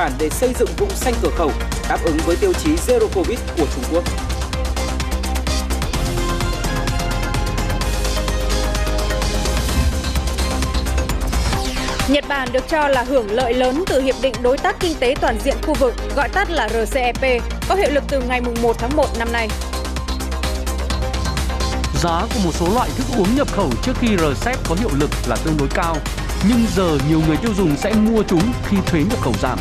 Bản để xây dựng vùng xanh cửa khẩu đáp ứng với tiêu chí Zero Covid của Trung Quốc. Nhật Bản được cho là hưởng lợi lớn từ Hiệp định Đối tác Kinh tế Toàn diện khu vực, gọi tắt là RCEP, có hiệu lực từ ngày 1 tháng 1 năm nay. Giá của một số loại thức uống nhập khẩu trước khi RCEP có hiệu lực là tương đối cao, nhưng giờ nhiều người tiêu dùng sẽ mua chúng khi thuế nhập khẩu giảm.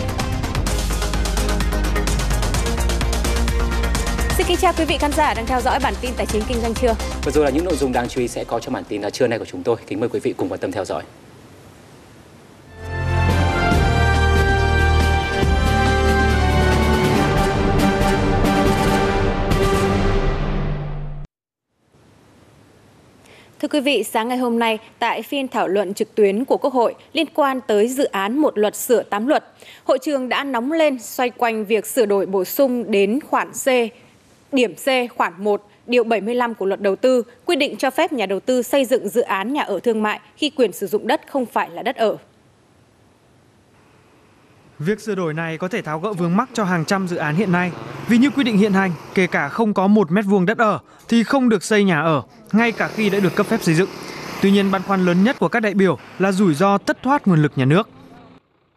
Xin kính chào quý vị khán giả đang theo dõi bản tin tài chính kinh doanh trưa. Vừa rồi là những nội dung đáng chú ý sẽ có trong bản tin trưa nay của chúng tôi. Kính mời quý vị cùng quan tâm theo dõi. Thưa quý vị, sáng ngày hôm nay, tại phiên thảo luận trực tuyến của Quốc hội liên quan tới dự án một luật sửa 8 luật, hội trường đã nóng lên xoay quanh việc sửa đổi bổ sung đến khoản C, điểm C khoản 1, điều 75 của luật đầu tư, quy định cho phép nhà đầu tư xây dựng dự án nhà ở thương mại khi quyền sử dụng đất không phải là đất ở. Việc sửa đổi này có thể tháo gỡ vướng mắc cho hàng trăm dự án hiện nay. Vì như quy định hiện hành, kể cả không có một mét vuông đất ở thì không được xây nhà ở, ngay cả khi đã được cấp phép xây dựng. Tuy nhiên băn khoăn lớn nhất của các đại biểu là rủi ro thất thoát nguồn lực nhà nước.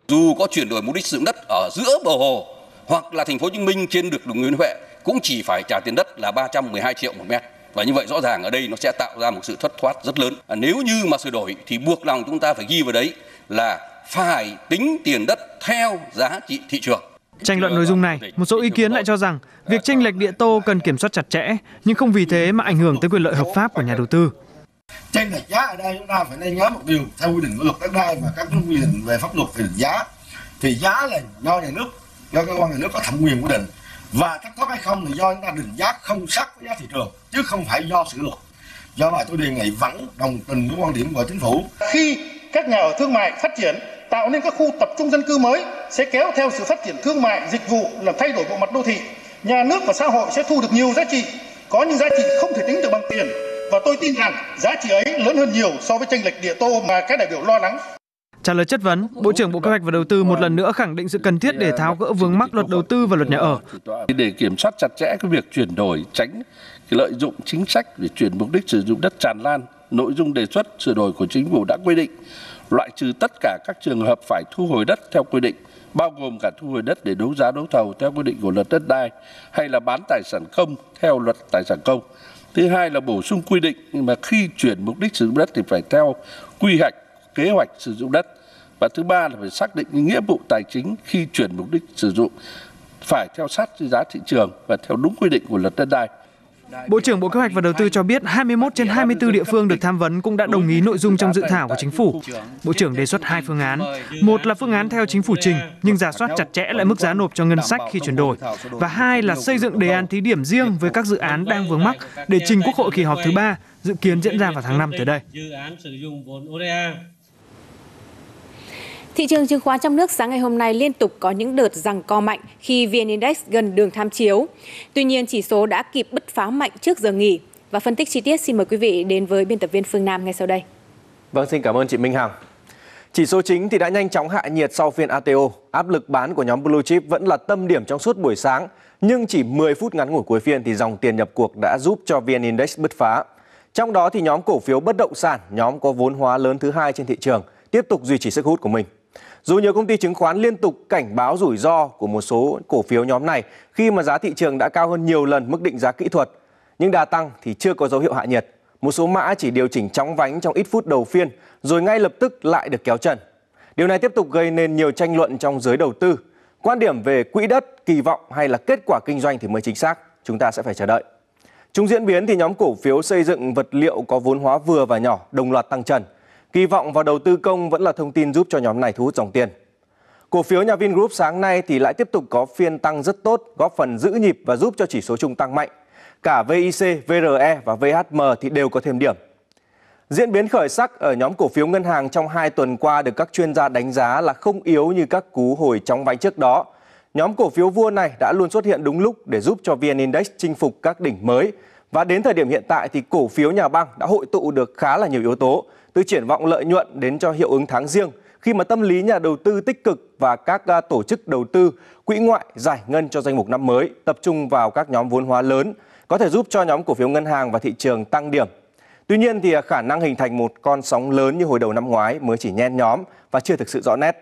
Dù có chuyển đổi mục đích sử dụng đất ở giữa bờ hồ hoặc là thành phố Hồ Chí Minh trên được đường Nguyễn Huệ cũng chỉ phải trả tiền đất là 312 triệu một mét. Và như vậy rõ ràng ở đây nó sẽ tạo ra một sự thất thoát rất lớn. À, nếu như mà sửa đổi thì buộc lòng chúng ta phải ghi vào đấy là phải tính tiền đất theo giá trị thị trường. Tranh luận nội dung này, một số ý kiến lại cho rằng việc tranh lệch địa tô cần kiểm soát chặt chẽ, nhưng không vì thế mà ảnh hưởng tới quyền lợi hợp pháp của nhà đầu tư. Tranh lệch giá ở đây chúng ta phải nên nhớ một điều theo quy định của luật đất đai và các quy định về pháp luật về giá thì giá là do nhà nước, do cơ quan nhà nước có thẩm quyền quyết định và thất thoát hay không thì do chúng ta định giá không sát với giá thị trường chứ không phải do sửa luật. Do vậy tôi đề nghị vẫn đồng tình với quan điểm của chính phủ. Khi các nhà ở thương mại phát triển tạo nên các khu tập trung dân cư mới sẽ kéo theo sự phát triển thương mại, dịch vụ làm thay đổi bộ mặt đô thị. Nhà nước và xã hội sẽ thu được nhiều giá trị, có những giá trị không thể tính được bằng tiền và tôi tin rằng giá trị ấy lớn hơn nhiều so với tranh lệch địa tô mà các đại biểu lo lắng. Trả lời chất vấn, Bộ trưởng Bộ Kế hoạch và Đầu tư một lần nữa khẳng định sự cần thiết để tháo gỡ vướng mắc luật đầu tư và luật nhà ở. Để kiểm soát chặt chẽ cái việc chuyển đổi, tránh cái lợi dụng chính sách để chuyển mục đích sử dụng đất tràn lan, nội dung đề xuất sửa đổi của chính phủ đã quy định loại trừ tất cả các trường hợp phải thu hồi đất theo quy định, bao gồm cả thu hồi đất để đấu giá đấu thầu theo quy định của luật đất đai hay là bán tài sản công theo luật tài sản công. Thứ hai là bổ sung quy định nhưng mà khi chuyển mục đích sử dụng đất thì phải theo quy hoạch, kế hoạch sử dụng đất. Và thứ ba là phải xác định nghĩa vụ tài chính khi chuyển mục đích sử dụng phải theo sát giá thị trường và theo đúng quy định của luật đất đai. Bộ trưởng Bộ Kế hoạch và Đầu tư cho biết 21 trên 24 địa phương được tham vấn cũng đã đồng ý nội dung trong dự thảo của chính phủ. Bộ trưởng đề xuất hai phương án. Một là phương án theo chính phủ trình, nhưng giả soát chặt chẽ lại mức giá nộp cho ngân sách khi chuyển đổi. Và hai là xây dựng đề án thí điểm riêng với các dự án đang vướng mắc để trình Quốc hội kỳ họp thứ ba dự kiến diễn ra vào tháng 5 tới đây. Thị trường chứng khoán trong nước sáng ngày hôm nay liên tục có những đợt rằng co mạnh khi VN Index gần đường tham chiếu. Tuy nhiên, chỉ số đã kịp bứt phá mạnh trước giờ nghỉ. Và phân tích chi tiết xin mời quý vị đến với biên tập viên Phương Nam ngay sau đây. Vâng, xin cảm ơn chị Minh Hằng. Chỉ số chính thì đã nhanh chóng hạ nhiệt sau phiên ATO. Áp lực bán của nhóm Blue Chip vẫn là tâm điểm trong suốt buổi sáng. Nhưng chỉ 10 phút ngắn ngủi cuối phiên thì dòng tiền nhập cuộc đã giúp cho VN Index bứt phá. Trong đó thì nhóm cổ phiếu bất động sản, nhóm có vốn hóa lớn thứ hai trên thị trường, tiếp tục duy trì sức hút của mình. Dù nhiều công ty chứng khoán liên tục cảnh báo rủi ro của một số cổ phiếu nhóm này khi mà giá thị trường đã cao hơn nhiều lần mức định giá kỹ thuật, nhưng đà tăng thì chưa có dấu hiệu hạ nhiệt. Một số mã chỉ điều chỉnh chóng vánh trong ít phút đầu phiên rồi ngay lập tức lại được kéo trần. Điều này tiếp tục gây nên nhiều tranh luận trong giới đầu tư. Quan điểm về quỹ đất, kỳ vọng hay là kết quả kinh doanh thì mới chính xác, chúng ta sẽ phải chờ đợi. Chúng diễn biến thì nhóm cổ phiếu xây dựng vật liệu có vốn hóa vừa và nhỏ đồng loạt tăng trần. Kỳ vọng vào đầu tư công vẫn là thông tin giúp cho nhóm này thu hút dòng tiền. Cổ phiếu nhà Vingroup sáng nay thì lại tiếp tục có phiên tăng rất tốt, góp phần giữ nhịp và giúp cho chỉ số chung tăng mạnh. Cả VIC, VRE và VHM thì đều có thêm điểm. Diễn biến khởi sắc ở nhóm cổ phiếu ngân hàng trong hai tuần qua được các chuyên gia đánh giá là không yếu như các cú hồi trong vánh trước đó. Nhóm cổ phiếu vua này đã luôn xuất hiện đúng lúc để giúp cho VN Index chinh phục các đỉnh mới. Và đến thời điểm hiện tại thì cổ phiếu nhà băng đã hội tụ được khá là nhiều yếu tố, từ triển vọng lợi nhuận đến cho hiệu ứng tháng riêng, khi mà tâm lý nhà đầu tư tích cực và các à, tổ chức đầu tư, quỹ ngoại giải ngân cho danh mục năm mới tập trung vào các nhóm vốn hóa lớn có thể giúp cho nhóm cổ phiếu ngân hàng và thị trường tăng điểm. Tuy nhiên thì à, khả năng hình thành một con sóng lớn như hồi đầu năm ngoái mới chỉ nhen nhóm và chưa thực sự rõ nét.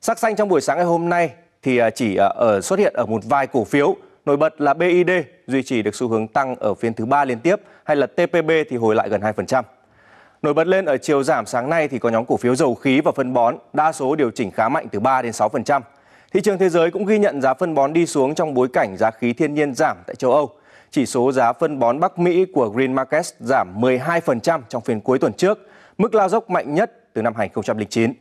Sắc xanh trong buổi sáng ngày hôm nay thì à, chỉ ở xuất hiện ở một vài cổ phiếu Nổi bật là BID duy trì được xu hướng tăng ở phiên thứ ba liên tiếp hay là TPB thì hồi lại gần 2%. Nổi bật lên ở chiều giảm sáng nay thì có nhóm cổ phiếu dầu khí và phân bón, đa số điều chỉnh khá mạnh từ 3 đến 6%. Thị trường thế giới cũng ghi nhận giá phân bón đi xuống trong bối cảnh giá khí thiên nhiên giảm tại châu Âu. Chỉ số giá phân bón Bắc Mỹ của Green Markets giảm 12% trong phiên cuối tuần trước, mức lao dốc mạnh nhất từ năm 2009.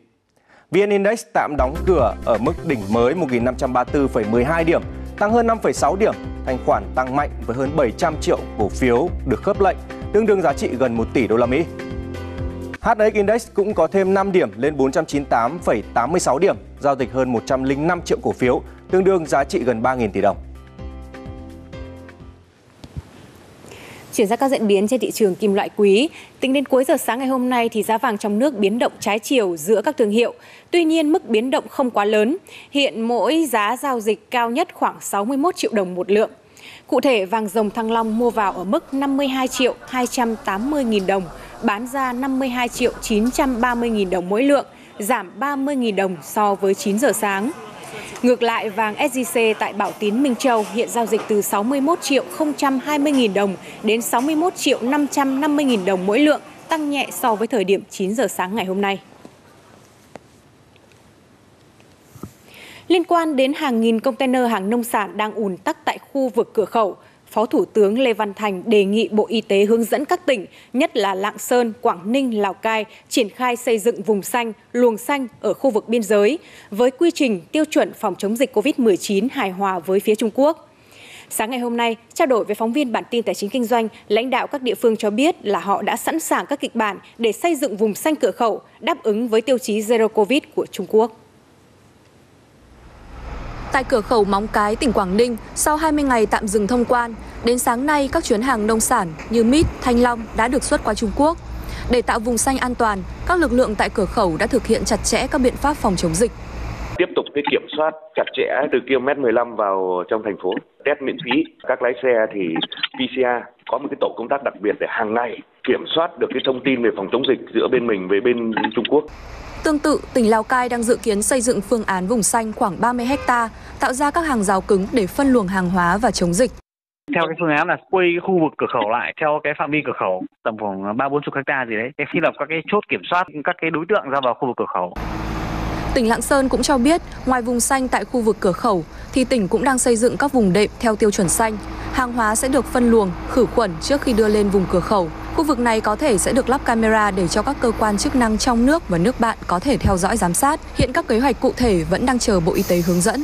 VN Index tạm đóng cửa ở mức đỉnh mới 1.534,12 điểm, tăng hơn 5,6 điểm, thanh khoản tăng mạnh với hơn 700 triệu cổ phiếu được khớp lệnh, tương đương giá trị gần 1 tỷ đô la Mỹ. HNX Index cũng có thêm 5 điểm lên 498,86 điểm, giao dịch hơn 105 triệu cổ phiếu, tương đương giá trị gần 3.000 tỷ đồng. Chuyển sang các diễn biến trên thị trường kim loại quý, tính đến cuối giờ sáng ngày hôm nay thì giá vàng trong nước biến động trái chiều giữa các thương hiệu. Tuy nhiên mức biến động không quá lớn. Hiện mỗi giá giao dịch cao nhất khoảng 61 triệu đồng một lượng. Cụ thể vàng dòng Thăng Long mua vào ở mức 52 triệu 280 nghìn đồng, bán ra 52 triệu 930 nghìn đồng mỗi lượng, giảm 30 nghìn đồng so với 9 giờ sáng. Ngược lại, vàng SJC tại Bảo Tín Minh Châu hiện giao dịch từ 61 triệu 020 nghìn đồng đến 61 triệu 550 nghìn đồng mỗi lượng, tăng nhẹ so với thời điểm 9 giờ sáng ngày hôm nay. Liên quan đến hàng nghìn container hàng nông sản đang ùn tắc tại khu vực cửa khẩu, Phó Thủ tướng Lê Văn Thành đề nghị Bộ Y tế hướng dẫn các tỉnh, nhất là Lạng Sơn, Quảng Ninh, Lào Cai, triển khai xây dựng vùng xanh, luồng xanh ở khu vực biên giới với quy trình tiêu chuẩn phòng chống dịch COVID-19 hài hòa với phía Trung Quốc. Sáng ngày hôm nay, trao đổi với phóng viên bản tin tài chính kinh doanh, lãnh đạo các địa phương cho biết là họ đã sẵn sàng các kịch bản để xây dựng vùng xanh cửa khẩu đáp ứng với tiêu chí Zero Covid của Trung Quốc. Tại cửa khẩu Móng Cái, tỉnh Quảng Ninh, sau 20 ngày tạm dừng thông quan, đến sáng nay các chuyến hàng nông sản như mít, thanh long đã được xuất qua Trung Quốc. Để tạo vùng xanh an toàn, các lực lượng tại cửa khẩu đã thực hiện chặt chẽ các biện pháp phòng chống dịch. Tiếp tục cái kiểm soát chặt chẽ từ km 15 vào trong thành phố, test miễn phí. Các lái xe thì PCR có một cái tổ công tác đặc biệt để hàng ngày kiểm soát được cái thông tin về phòng chống dịch giữa bên mình với bên Trung Quốc. Tương tự, tỉnh Lào Cai đang dự kiến xây dựng phương án vùng xanh khoảng 30 hecta, tạo ra các hàng rào cứng để phân luồng hàng hóa và chống dịch. Theo cái phương án là quay cái khu vực cửa khẩu lại theo cái phạm vi cửa khẩu tầm khoảng ba bốn chục hecta gì đấy, để thiết lập các cái chốt kiểm soát các cái đối tượng ra vào khu vực cửa khẩu. Tỉnh Lạng Sơn cũng cho biết, ngoài vùng xanh tại khu vực cửa khẩu, thì tỉnh cũng đang xây dựng các vùng đệm theo tiêu chuẩn xanh. Hàng hóa sẽ được phân luồng, khử khuẩn trước khi đưa lên vùng cửa khẩu. Khu vực này có thể sẽ được lắp camera để cho các cơ quan chức năng trong nước và nước bạn có thể theo dõi giám sát. Hiện các kế hoạch cụ thể vẫn đang chờ Bộ Y tế hướng dẫn.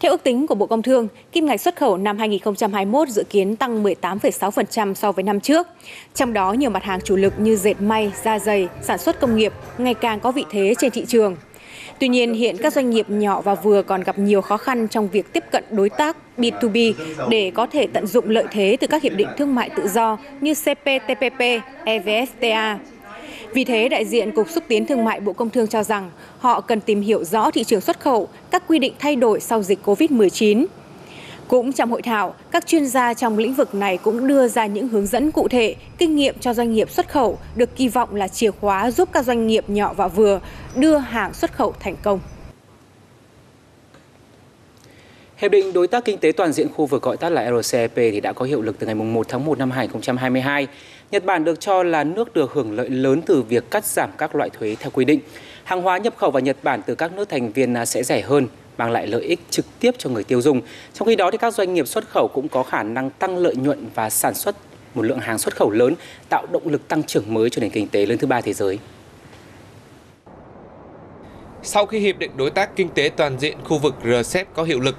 Theo ước tính của Bộ Công Thương, kim ngạch xuất khẩu năm 2021 dự kiến tăng 18,6% so với năm trước. Trong đó, nhiều mặt hàng chủ lực như dệt may, da dày, sản xuất công nghiệp ngày càng có vị thế trên thị trường. Tuy nhiên, hiện các doanh nghiệp nhỏ và vừa còn gặp nhiều khó khăn trong việc tiếp cận đối tác B2B để có thể tận dụng lợi thế từ các hiệp định thương mại tự do như CPTPP, EVFTA. Vì thế, đại diện Cục Xúc tiến Thương mại Bộ Công Thương cho rằng họ cần tìm hiểu rõ thị trường xuất khẩu, các quy định thay đổi sau dịch COVID-19. Cũng trong hội thảo, các chuyên gia trong lĩnh vực này cũng đưa ra những hướng dẫn cụ thể, kinh nghiệm cho doanh nghiệp xuất khẩu được kỳ vọng là chìa khóa giúp các doanh nghiệp nhỏ và vừa đưa hàng xuất khẩu thành công. Hiệp định Đối tác Kinh tế Toàn diện khu vực gọi tắt là RCEP thì đã có hiệu lực từ ngày 1 tháng 1 năm 2022. Nhật Bản được cho là nước được hưởng lợi lớn từ việc cắt giảm các loại thuế theo quy định. Hàng hóa nhập khẩu vào Nhật Bản từ các nước thành viên à, sẽ rẻ hơn, mang lại lợi ích trực tiếp cho người tiêu dùng. Trong khi đó thì các doanh nghiệp xuất khẩu cũng có khả năng tăng lợi nhuận và sản xuất một lượng hàng xuất khẩu lớn, tạo động lực tăng trưởng mới cho nền kinh tế lớn thứ ba thế giới. Sau khi Hiệp định Đối tác Kinh tế Toàn diện khu vực RCEP có hiệu lực,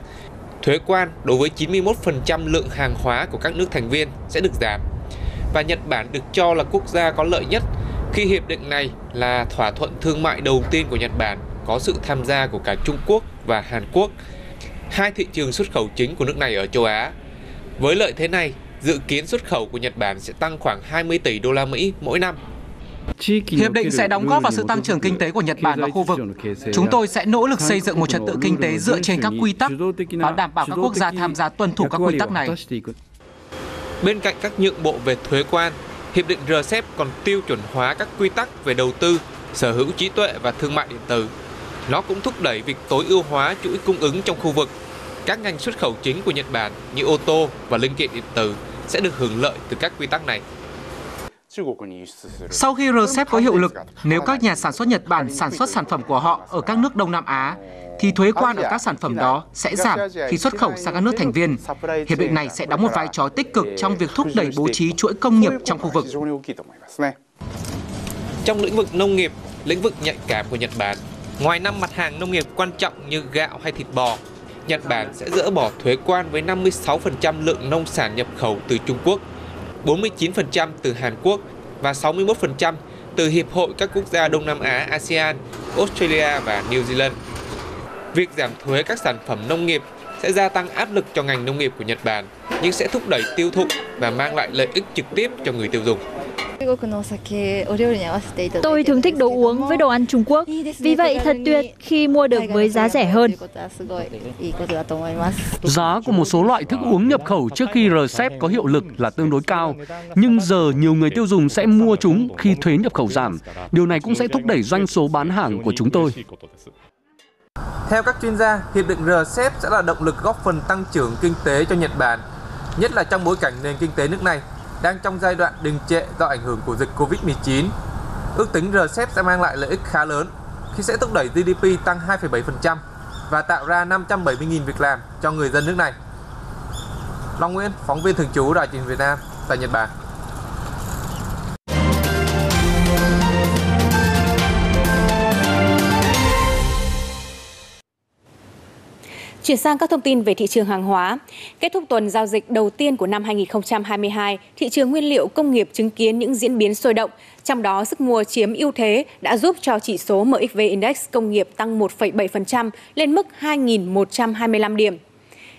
thuế quan đối với 91% lượng hàng hóa của các nước thành viên sẽ được giảm. Và Nhật Bản được cho là quốc gia có lợi nhất khi hiệp định này là thỏa thuận thương mại đầu tiên của Nhật Bản có sự tham gia của cả Trung Quốc và Hàn Quốc, hai thị trường xuất khẩu chính của nước này ở châu Á. Với lợi thế này, dự kiến xuất khẩu của Nhật Bản sẽ tăng khoảng 20 tỷ đô la Mỹ mỗi năm. Hiệp định sẽ đóng góp vào sự tăng trưởng kinh tế của Nhật Bản và khu vực. Chúng tôi sẽ nỗ lực xây dựng một trật tự kinh tế dựa trên các quy tắc và đảm bảo các quốc gia tham gia tuân thủ các quy tắc này. Bên cạnh các nhượng bộ về thuế quan, Hiệp định RCEP còn tiêu chuẩn hóa các quy tắc về đầu tư, sở hữu trí tuệ và thương mại điện tử. Nó cũng thúc đẩy việc tối ưu hóa chuỗi cung ứng trong khu vực. Các ngành xuất khẩu chính của Nhật Bản như ô tô và linh kiện điện tử sẽ được hưởng lợi từ các quy tắc này. Sau khi RCEP có hiệu lực, nếu các nhà sản xuất Nhật Bản sản xuất sản phẩm của họ ở các nước Đông Nam Á, thì thuế quan ở các sản phẩm đó sẽ giảm khi xuất khẩu sang các nước thành viên. Hiệp định này sẽ đóng một vai trò tích cực trong việc thúc đẩy bố trí chuỗi công nghiệp trong khu vực. Trong lĩnh vực nông nghiệp, lĩnh vực nhạy cảm của Nhật Bản, ngoài năm mặt hàng nông nghiệp quan trọng như gạo hay thịt bò, Nhật Bản sẽ dỡ bỏ thuế quan với 56% lượng nông sản nhập khẩu từ Trung Quốc, 49% từ Hàn Quốc và 61% từ Hiệp hội các quốc gia Đông Nam Á ASEAN, Australia và New Zealand. Việc giảm thuế các sản phẩm nông nghiệp sẽ gia tăng áp lực cho ngành nông nghiệp của Nhật Bản, nhưng sẽ thúc đẩy tiêu thụ và mang lại lợi ích trực tiếp cho người tiêu dùng. Tôi thường thích đồ uống với đồ ăn Trung Quốc, vì vậy thật tuyệt khi mua được với giá rẻ hơn. Giá của một số loại thức uống nhập khẩu trước khi RCEP có hiệu lực là tương đối cao, nhưng giờ nhiều người tiêu dùng sẽ mua chúng khi thuế nhập khẩu giảm. Điều này cũng sẽ thúc đẩy doanh số bán hàng của chúng tôi. Theo các chuyên gia, hiệp định RCEP sẽ là động lực góp phần tăng trưởng kinh tế cho Nhật Bản, nhất là trong bối cảnh nền kinh tế nước này đang trong giai đoạn đình trệ do ảnh hưởng của dịch Covid-19. Ước tính RCEP sẽ mang lại lợi ích khá lớn khi sẽ thúc đẩy GDP tăng 2,7% và tạo ra 570.000 việc làm cho người dân nước này. Long Nguyễn, phóng viên thường trú Đài truyền Việt Nam tại Nhật Bản. Chuyển sang các thông tin về thị trường hàng hóa. Kết thúc tuần giao dịch đầu tiên của năm 2022, thị trường nguyên liệu công nghiệp chứng kiến những diễn biến sôi động. Trong đó, sức mua chiếm ưu thế đã giúp cho chỉ số MXV Index công nghiệp tăng 1,7% lên mức 2.125 điểm.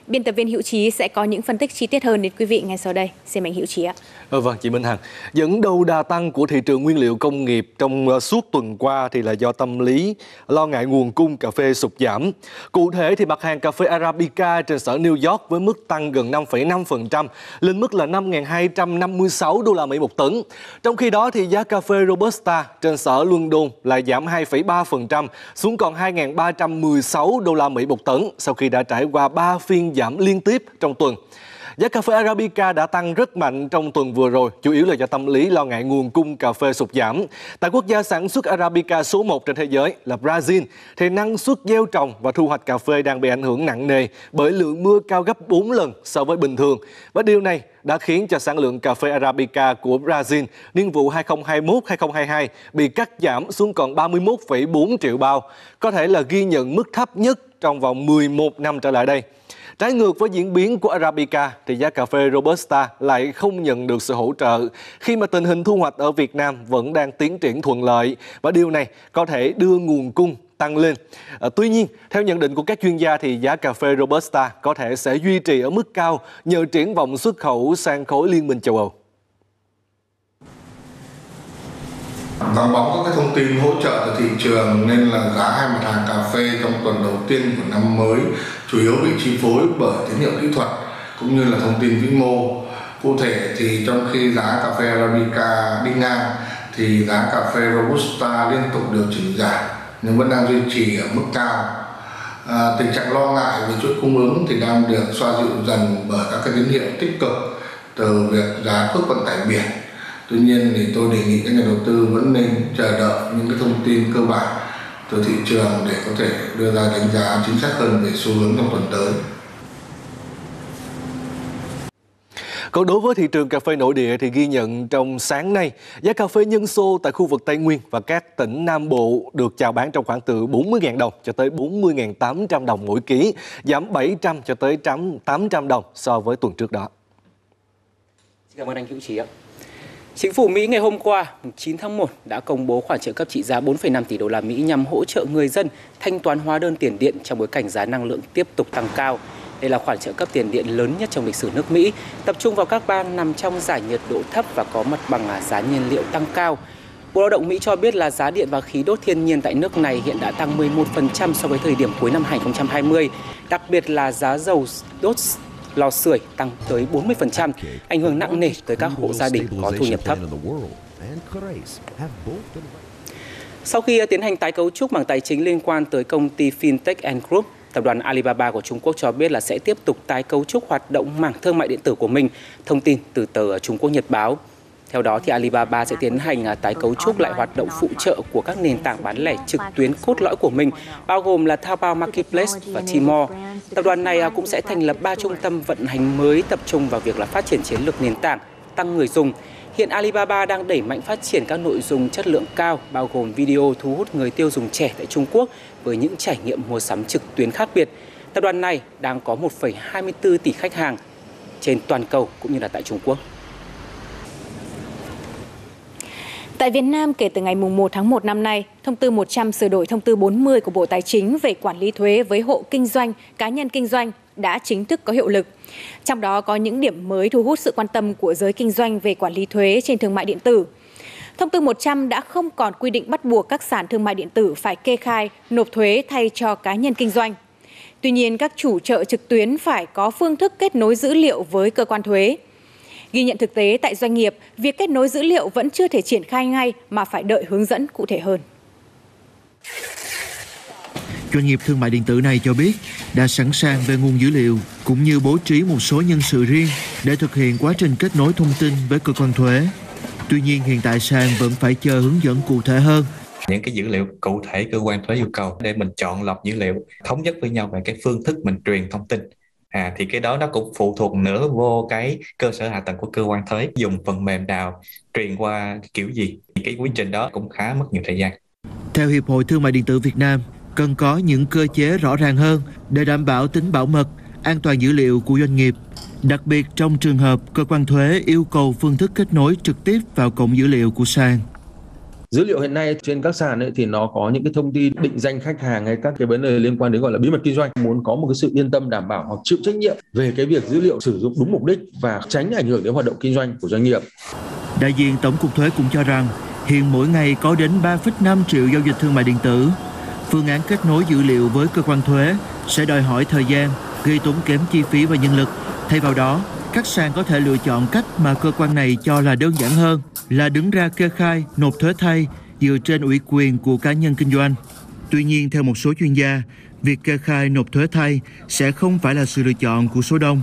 Biên tập viên Hữu Trí sẽ có những phân tích chi tiết hơn đến quý vị ngay sau đây. Xin mời Hữu Trí ạ. Ừ, vâng, chị Minh Hằng. Dẫn đầu đà tăng của thị trường nguyên liệu công nghiệp trong ờ, suốt tuần qua thì là do tâm lý lo ngại nguồn cung cà phê sụt giảm. Cụ thể thì mặt hàng cà phê Arabica trên sở New York với mức tăng gần 5,5% lên mức là 5.256 đô la Mỹ một tấn. Trong khi đó thì giá cà phê Robusta trên sở London lại giảm 2,3% xuống còn 2.316 đô la Mỹ một tấn sau khi đã trải qua 3 phiên giảm liên tiếp trong tuần. Giá cà phê Arabica đã tăng rất mạnh trong tuần vừa rồi, chủ yếu là do tâm lý lo ngại nguồn cung cà phê sụt giảm. Tại quốc gia sản xuất Arabica số 1 trên thế giới là Brazil, thì năng suất gieo trồng và thu hoạch cà phê đang bị ảnh hưởng nặng nề bởi lượng mưa cao gấp 4 lần so với bình thường. Và điều này đã khiến cho sản lượng cà phê Arabica của Brazil niên vụ 2021-2022 bị cắt giảm xuống còn 31,4 triệu bao, có thể là ghi nhận mức thấp nhất trong vòng 11 năm trở lại đây. Trái ngược với diễn biến của Arabica thì giá cà phê Robusta lại không nhận được sự hỗ trợ khi mà tình hình thu hoạch ở Việt Nam vẫn đang tiến triển thuận lợi và điều này có thể đưa nguồn cung tăng lên. À, tuy nhiên, theo nhận định của các chuyên gia thì giá cà phê Robusta có thể sẽ duy trì ở mức cao nhờ triển vọng xuất khẩu sang khối Liên minh châu Âu. Vắng bóng các cái thông tin hỗ trợ từ thị trường nên là giá hai mặt hàng cà phê trong tuần đầu tiên của năm mới chủ yếu bị chi phối bởi tín hiệu kỹ thuật cũng như là thông tin vĩ mô. Cụ thể thì trong khi giá cà phê arabica đi ngang thì giá cà phê robusta liên tục điều chỉnh giảm nhưng vẫn đang duy trì ở mức cao. À, tình trạng lo ngại về chuỗi cung ứng thì đang được xoa dịu dần bởi các cái tín hiệu tích cực từ việc giá cước vận tải biển tuy nhiên thì tôi đề nghị các nhà đầu tư vẫn nên chờ đợi những cái thông tin cơ bản từ thị trường để có thể đưa ra đánh giá chính xác hơn về xu hướng trong tuần tới Còn đối với thị trường cà phê nội địa thì ghi nhận trong sáng nay, giá cà phê nhân xô tại khu vực Tây Nguyên và các tỉnh Nam Bộ được chào bán trong khoảng từ 40.000 đồng cho tới 40.800 đồng mỗi ký, giảm 700 cho tới 800 đồng so với tuần trước đó. Xin cảm ơn anh Hữu Trí ạ. Chính phủ Mỹ ngày hôm qua, 9 tháng 1 đã công bố khoản trợ cấp trị giá 4,5 tỷ đô la Mỹ nhằm hỗ trợ người dân thanh toán hóa đơn tiền điện trong bối cảnh giá năng lượng tiếp tục tăng cao. Đây là khoản trợ cấp tiền điện lớn nhất trong lịch sử nước Mỹ, tập trung vào các bang nằm trong giải nhiệt độ thấp và có mặt bằng à, giá nhiên liệu tăng cao. Bộ Lao động Mỹ cho biết là giá điện và khí đốt thiên nhiên tại nước này hiện đã tăng 11% so với thời điểm cuối năm 2020, đặc biệt là giá dầu đốt lò sưởi tăng tới 40%, ảnh hưởng nặng nề tới các hộ gia đình có thu nhập thấp. Sau khi tiến hành tái cấu trúc mảng tài chính liên quan tới công ty Fintech and Group, tập đoàn Alibaba của Trung Quốc cho biết là sẽ tiếp tục tái cấu trúc hoạt động mảng thương mại điện tử của mình, thông tin từ tờ Trung Quốc Nhật Báo. Theo đó, thì Alibaba sẽ tiến hành à, tái cấu trúc lại hoạt động phụ trợ của các nền tảng bán lẻ trực tuyến cốt lõi của mình, bao gồm là Taobao Marketplace và Tmall. Tập đoàn này à, cũng sẽ thành lập ba trung tâm vận hành mới tập trung vào việc là phát triển chiến lược nền tảng, tăng người dùng. Hiện Alibaba đang đẩy mạnh phát triển các nội dung chất lượng cao, bao gồm video thu hút người tiêu dùng trẻ tại Trung Quốc với những trải nghiệm mua sắm trực tuyến khác biệt. Tập đoàn này đang có 1,24 tỷ khách hàng trên toàn cầu cũng như là tại Trung Quốc. Tại Việt Nam, kể từ ngày 1 tháng 1 năm nay, Thông tư 100 sửa đổi Thông tư 40 của Bộ Tài chính về quản lý thuế với hộ kinh doanh, cá nhân kinh doanh đã chính thức có hiệu lực. Trong đó có những điểm mới thu hút sự quan tâm của giới kinh doanh về quản lý thuế trên thương mại điện tử. Thông tư 100 đã không còn quy định bắt buộc các sàn thương mại điện tử phải kê khai, nộp thuế thay cho cá nhân kinh doanh. Tuy nhiên, các chủ chợ trực tuyến phải có phương thức kết nối dữ liệu với cơ quan thuế. Ghi nhận thực tế tại doanh nghiệp, việc kết nối dữ liệu vẫn chưa thể triển khai ngay mà phải đợi hướng dẫn cụ thể hơn. Doanh nghiệp thương mại điện tử này cho biết đã sẵn sàng về nguồn dữ liệu cũng như bố trí một số nhân sự riêng để thực hiện quá trình kết nối thông tin với cơ quan thuế. Tuy nhiên hiện tại sàn vẫn phải chờ hướng dẫn cụ thể hơn những cái dữ liệu cụ thể cơ quan thuế yêu cầu để mình chọn lọc dữ liệu thống nhất với nhau về cái phương thức mình truyền thông tin à thì cái đó nó cũng phụ thuộc nữa vô cái cơ sở hạ tầng của cơ quan thuế, dùng phần mềm nào, truyền qua kiểu gì, thì cái quy trình đó cũng khá mất nhiều thời gian. Theo hiệp hội thương mại điện tử Việt Nam, cần có những cơ chế rõ ràng hơn để đảm bảo tính bảo mật, an toàn dữ liệu của doanh nghiệp. Đặc biệt trong trường hợp cơ quan thuế yêu cầu phương thức kết nối trực tiếp vào cổng dữ liệu của sàn dữ liệu hiện nay trên các sàn ấy thì nó có những cái thông tin định danh khách hàng hay các cái vấn đề liên quan đến gọi là bí mật kinh doanh. Muốn có một cái sự yên tâm đảm bảo hoặc chịu trách nhiệm về cái việc dữ liệu sử dụng đúng mục đích và tránh ảnh hưởng đến hoạt động kinh doanh của doanh nghiệp. Đại diện tổng cục thuế cũng cho rằng hiện mỗi ngày có đến 3,5 triệu giao dịch thương mại điện tử. Phương án kết nối dữ liệu với cơ quan thuế sẽ đòi hỏi thời gian gây tốn kém chi phí và nhân lực. Thay vào đó các sàn có thể lựa chọn cách mà cơ quan này cho là đơn giản hơn là đứng ra kê khai, nộp thuế thay dựa trên ủy quyền của cá nhân kinh doanh. Tuy nhiên, theo một số chuyên gia, việc kê khai nộp thuế thay sẽ không phải là sự lựa chọn của số đông.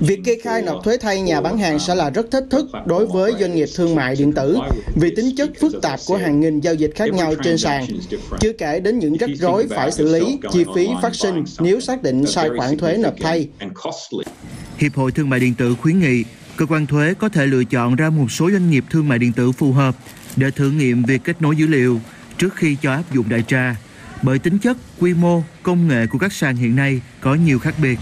Việc kê khai nộp thuế thay nhà bán hàng sẽ là rất thách thức đối với doanh nghiệp thương mại điện tử vì tính chất phức tạp của hàng nghìn giao dịch khác nhau trên sàn, chưa kể đến những rắc rối phải xử lý, chi phí phát sinh nếu xác định sai khoản thuế nộp thay. Hiệp hội Thương mại điện tử khuyến nghị cơ quan thuế có thể lựa chọn ra một số doanh nghiệp thương mại điện tử phù hợp để thử nghiệm việc kết nối dữ liệu trước khi cho áp dụng đại trà. Bởi tính chất, quy mô, công nghệ của các sàn hiện nay có nhiều khác biệt.